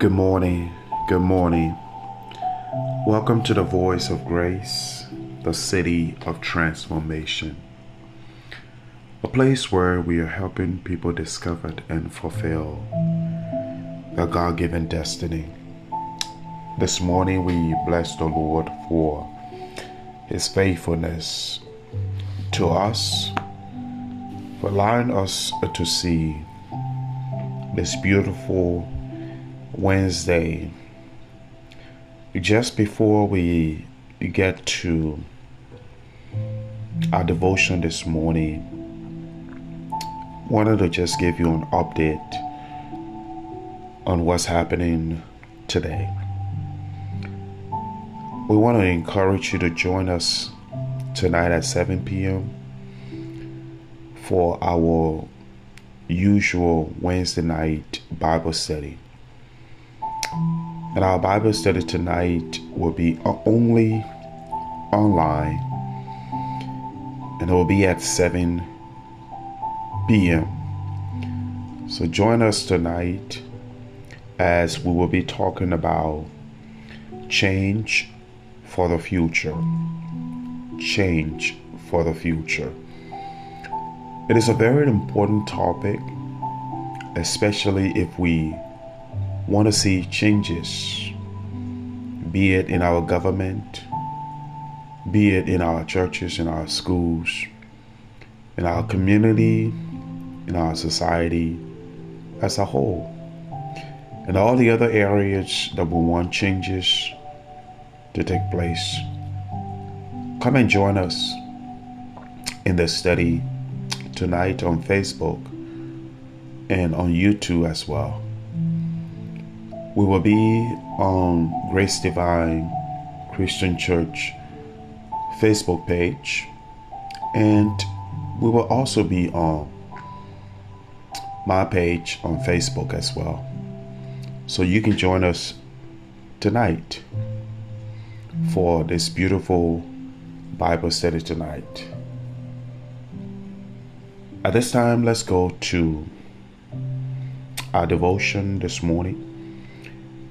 Good morning. Good morning. Welcome to the Voice of Grace, the city of transformation. A place where we are helping people discover and fulfill their God given destiny. This morning we bless the Lord for his faithfulness to us, for allowing us to see this beautiful Wednesday. Just before we get to our devotion this morning, wanted to just give you an update on what's happening today. We want to encourage you to join us tonight at 7 p.m. for our usual Wednesday night Bible study. And our Bible study tonight will be only online and it will be at 7 p.m. So join us tonight as we will be talking about change for the future. Change for the future. It is a very important topic, especially if we want to see changes, be it in our government, be it in our churches, in our schools, in our community, in our society as a whole, and all the other areas that we want changes to take place. Come and join us in the study tonight on Facebook and on YouTube as well. We will be on Grace Divine Christian Church Facebook page, and we will also be on my page on Facebook as well. So you can join us tonight for this beautiful Bible study tonight. At this time, let's go to our devotion this morning.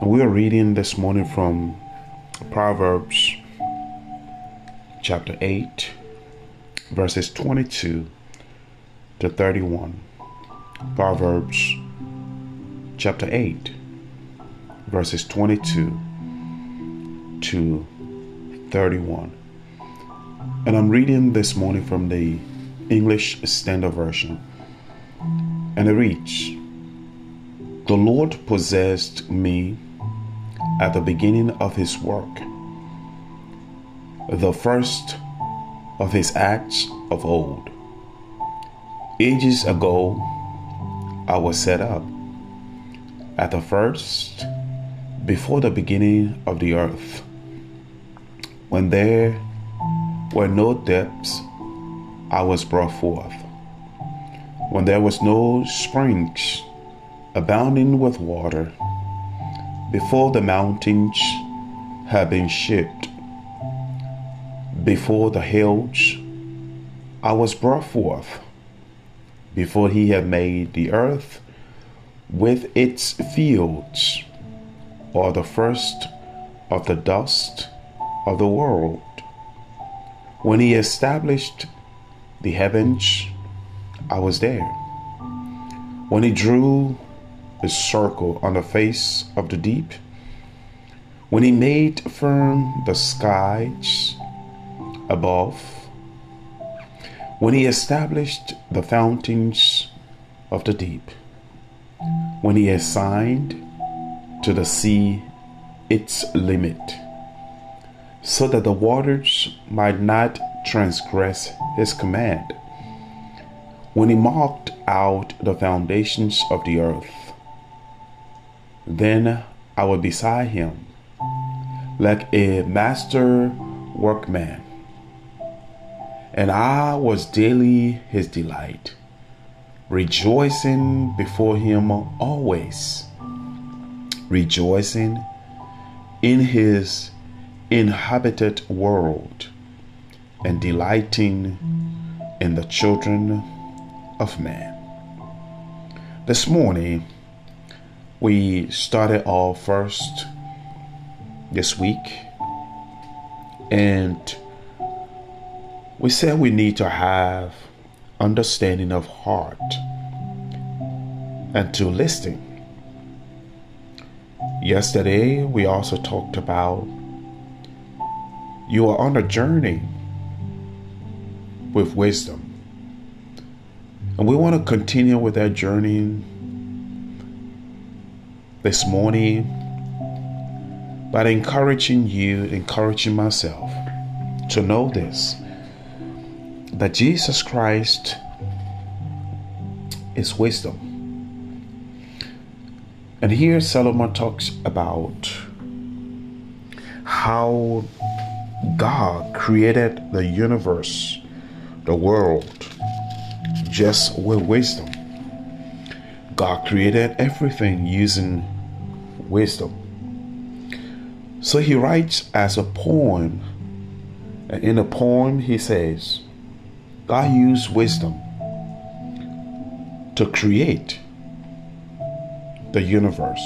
And we are reading this morning from Proverbs chapter 8, verses 22 to 31. Proverbs chapter 8, verses 22 to 31. And I'm reading this morning from the English Standard Version. And it reads The Lord possessed me at the beginning of his work, the first of his acts of old. Ages ago, I was set up at the first, before the beginning of the earth, when there were no depths, I was brought forth. When there was no springs abounding with water, before the mountains had been shaped, before the hills, I was brought forth, before he had made the earth with its fields, or the first of the dust of the world. When he established the heavens, I was there. When he drew a circle on the face of the deep, when he made firm the skies above, when he established the fountains of the deep, when he assigned to the sea its limit, so that the waters might not transgress his command, when he marked out the foundations of the earth, then I was beside him, like a master workman, and I was daily his delight, rejoicing before him always, rejoicing in his inhabited world, and delighting in the children of man. This morning, we started off first this week and we said we need to have understanding of heart and to listening. Yesterday, we also talked about you are on a journey with wisdom. And we want to continue with that journey this morning by encouraging you, encouraging myself to know this that Jesus Christ is wisdom. And here Solomon talks about how God created the universe, the world, just with wisdom. God created everything using wisdom. So he writes as a poem, and in a poem he says, God used wisdom to create the universe.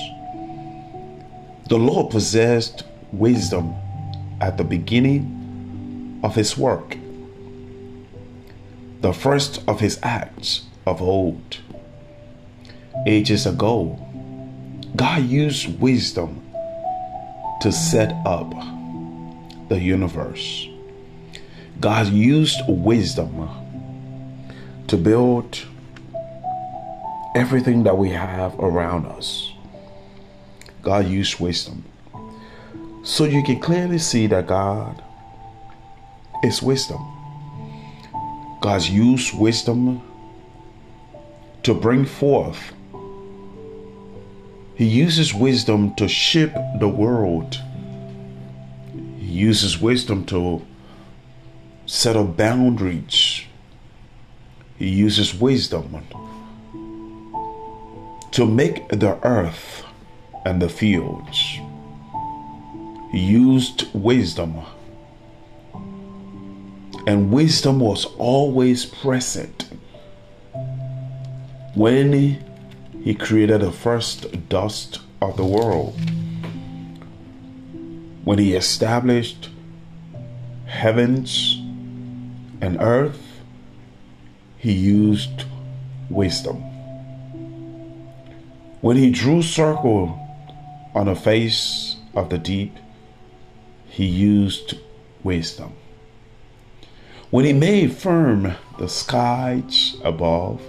The Lord possessed wisdom at the beginning of his work, the first of his acts of old. Ages ago, God used wisdom to set up the universe. God used wisdom to build everything that we have around us. God used wisdom. So you can clearly see that God is wisdom. God's used wisdom to bring forth. He uses wisdom to shape the world. He uses wisdom to settle boundaries. He uses wisdom to make the earth and the fields. He used wisdom, and wisdom was always present when he created the first dust of the world. When he established heavens and earth, he used wisdom. When he drew circle on the face of the deep, he used wisdom. When he made firm the skies above,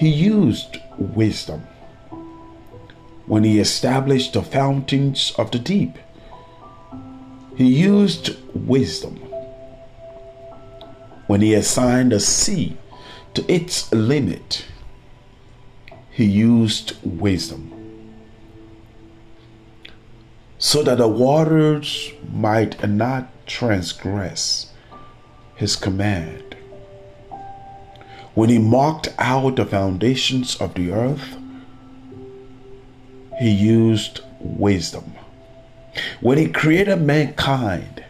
he used wisdom. When he established the fountains of the deep, he used wisdom. When he assigned the sea to its limit, he used wisdom so that the waters might not transgress his command. When he marked out the foundations of the earth, he used wisdom. When he created mankind,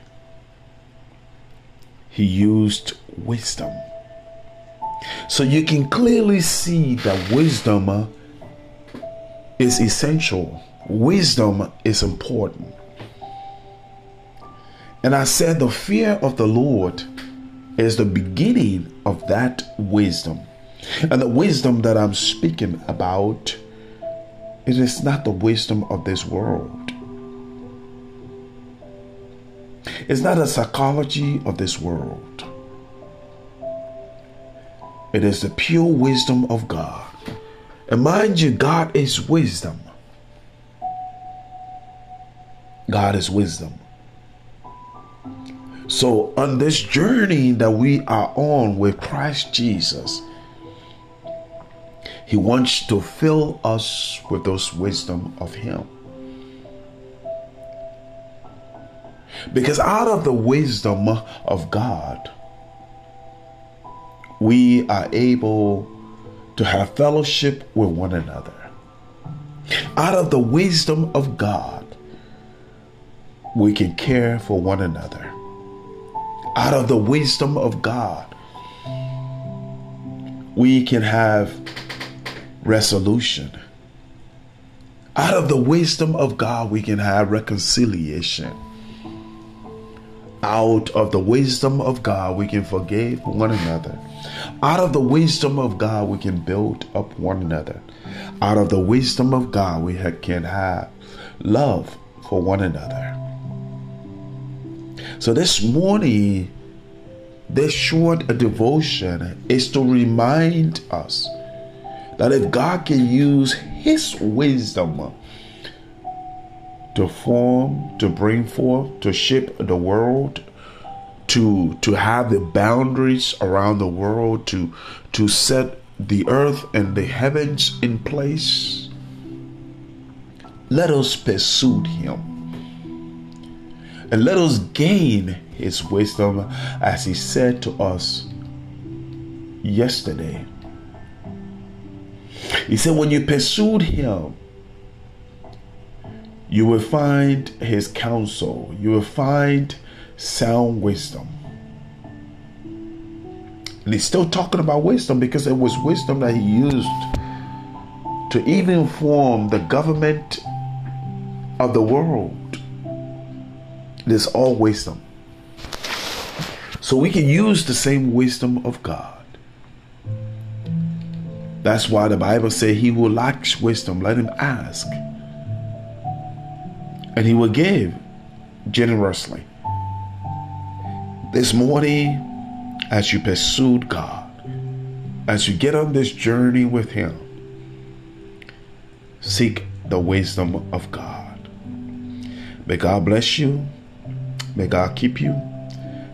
he used wisdom. So you can clearly see that wisdom is essential. Wisdom is important. And I said the fear of the Lord is the beginning of that wisdom. And the wisdom that I'm speaking about, it is not the wisdom of this world. It's not a psychology of this world. It is the pure wisdom of God. And mind you, God is wisdom. God is wisdom. So, on this journey that we are on with Christ Jesus, He wants to fill us with those wisdom of Him. Because out of the wisdom of God, we are able to have fellowship with one another. Out of the wisdom of God, we can care for one another. Out of the wisdom of God, we can have resolution. Out of the wisdom of God, we can have reconciliation. Out of the wisdom of God, we can forgive one another. Out of the wisdom of God, we can build up one another. Out of the wisdom of God, we can have love for one another. So this morning, this short devotion is to remind us that if God can use His wisdom to form, to bring forth, to shape the world, to to have the boundaries around the world, to to set the earth and the heavens in place. Let us pursue him. And let us gain his wisdom as he said to us yesterday. He said, When you pursued him, you will find his counsel, you will find sound wisdom. And he's still talking about wisdom because it was wisdom that he used to even form the government of the world. Is all wisdom. So we can use the same wisdom of God. That's why the Bible says he who lacks wisdom, let him ask. And he will give generously. This morning, as you pursued God, as you get on this journey with Him, seek the wisdom of God. May God bless you. May God keep you.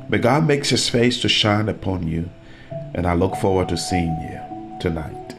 May God make His face to shine upon you. And I look forward to seeing you tonight.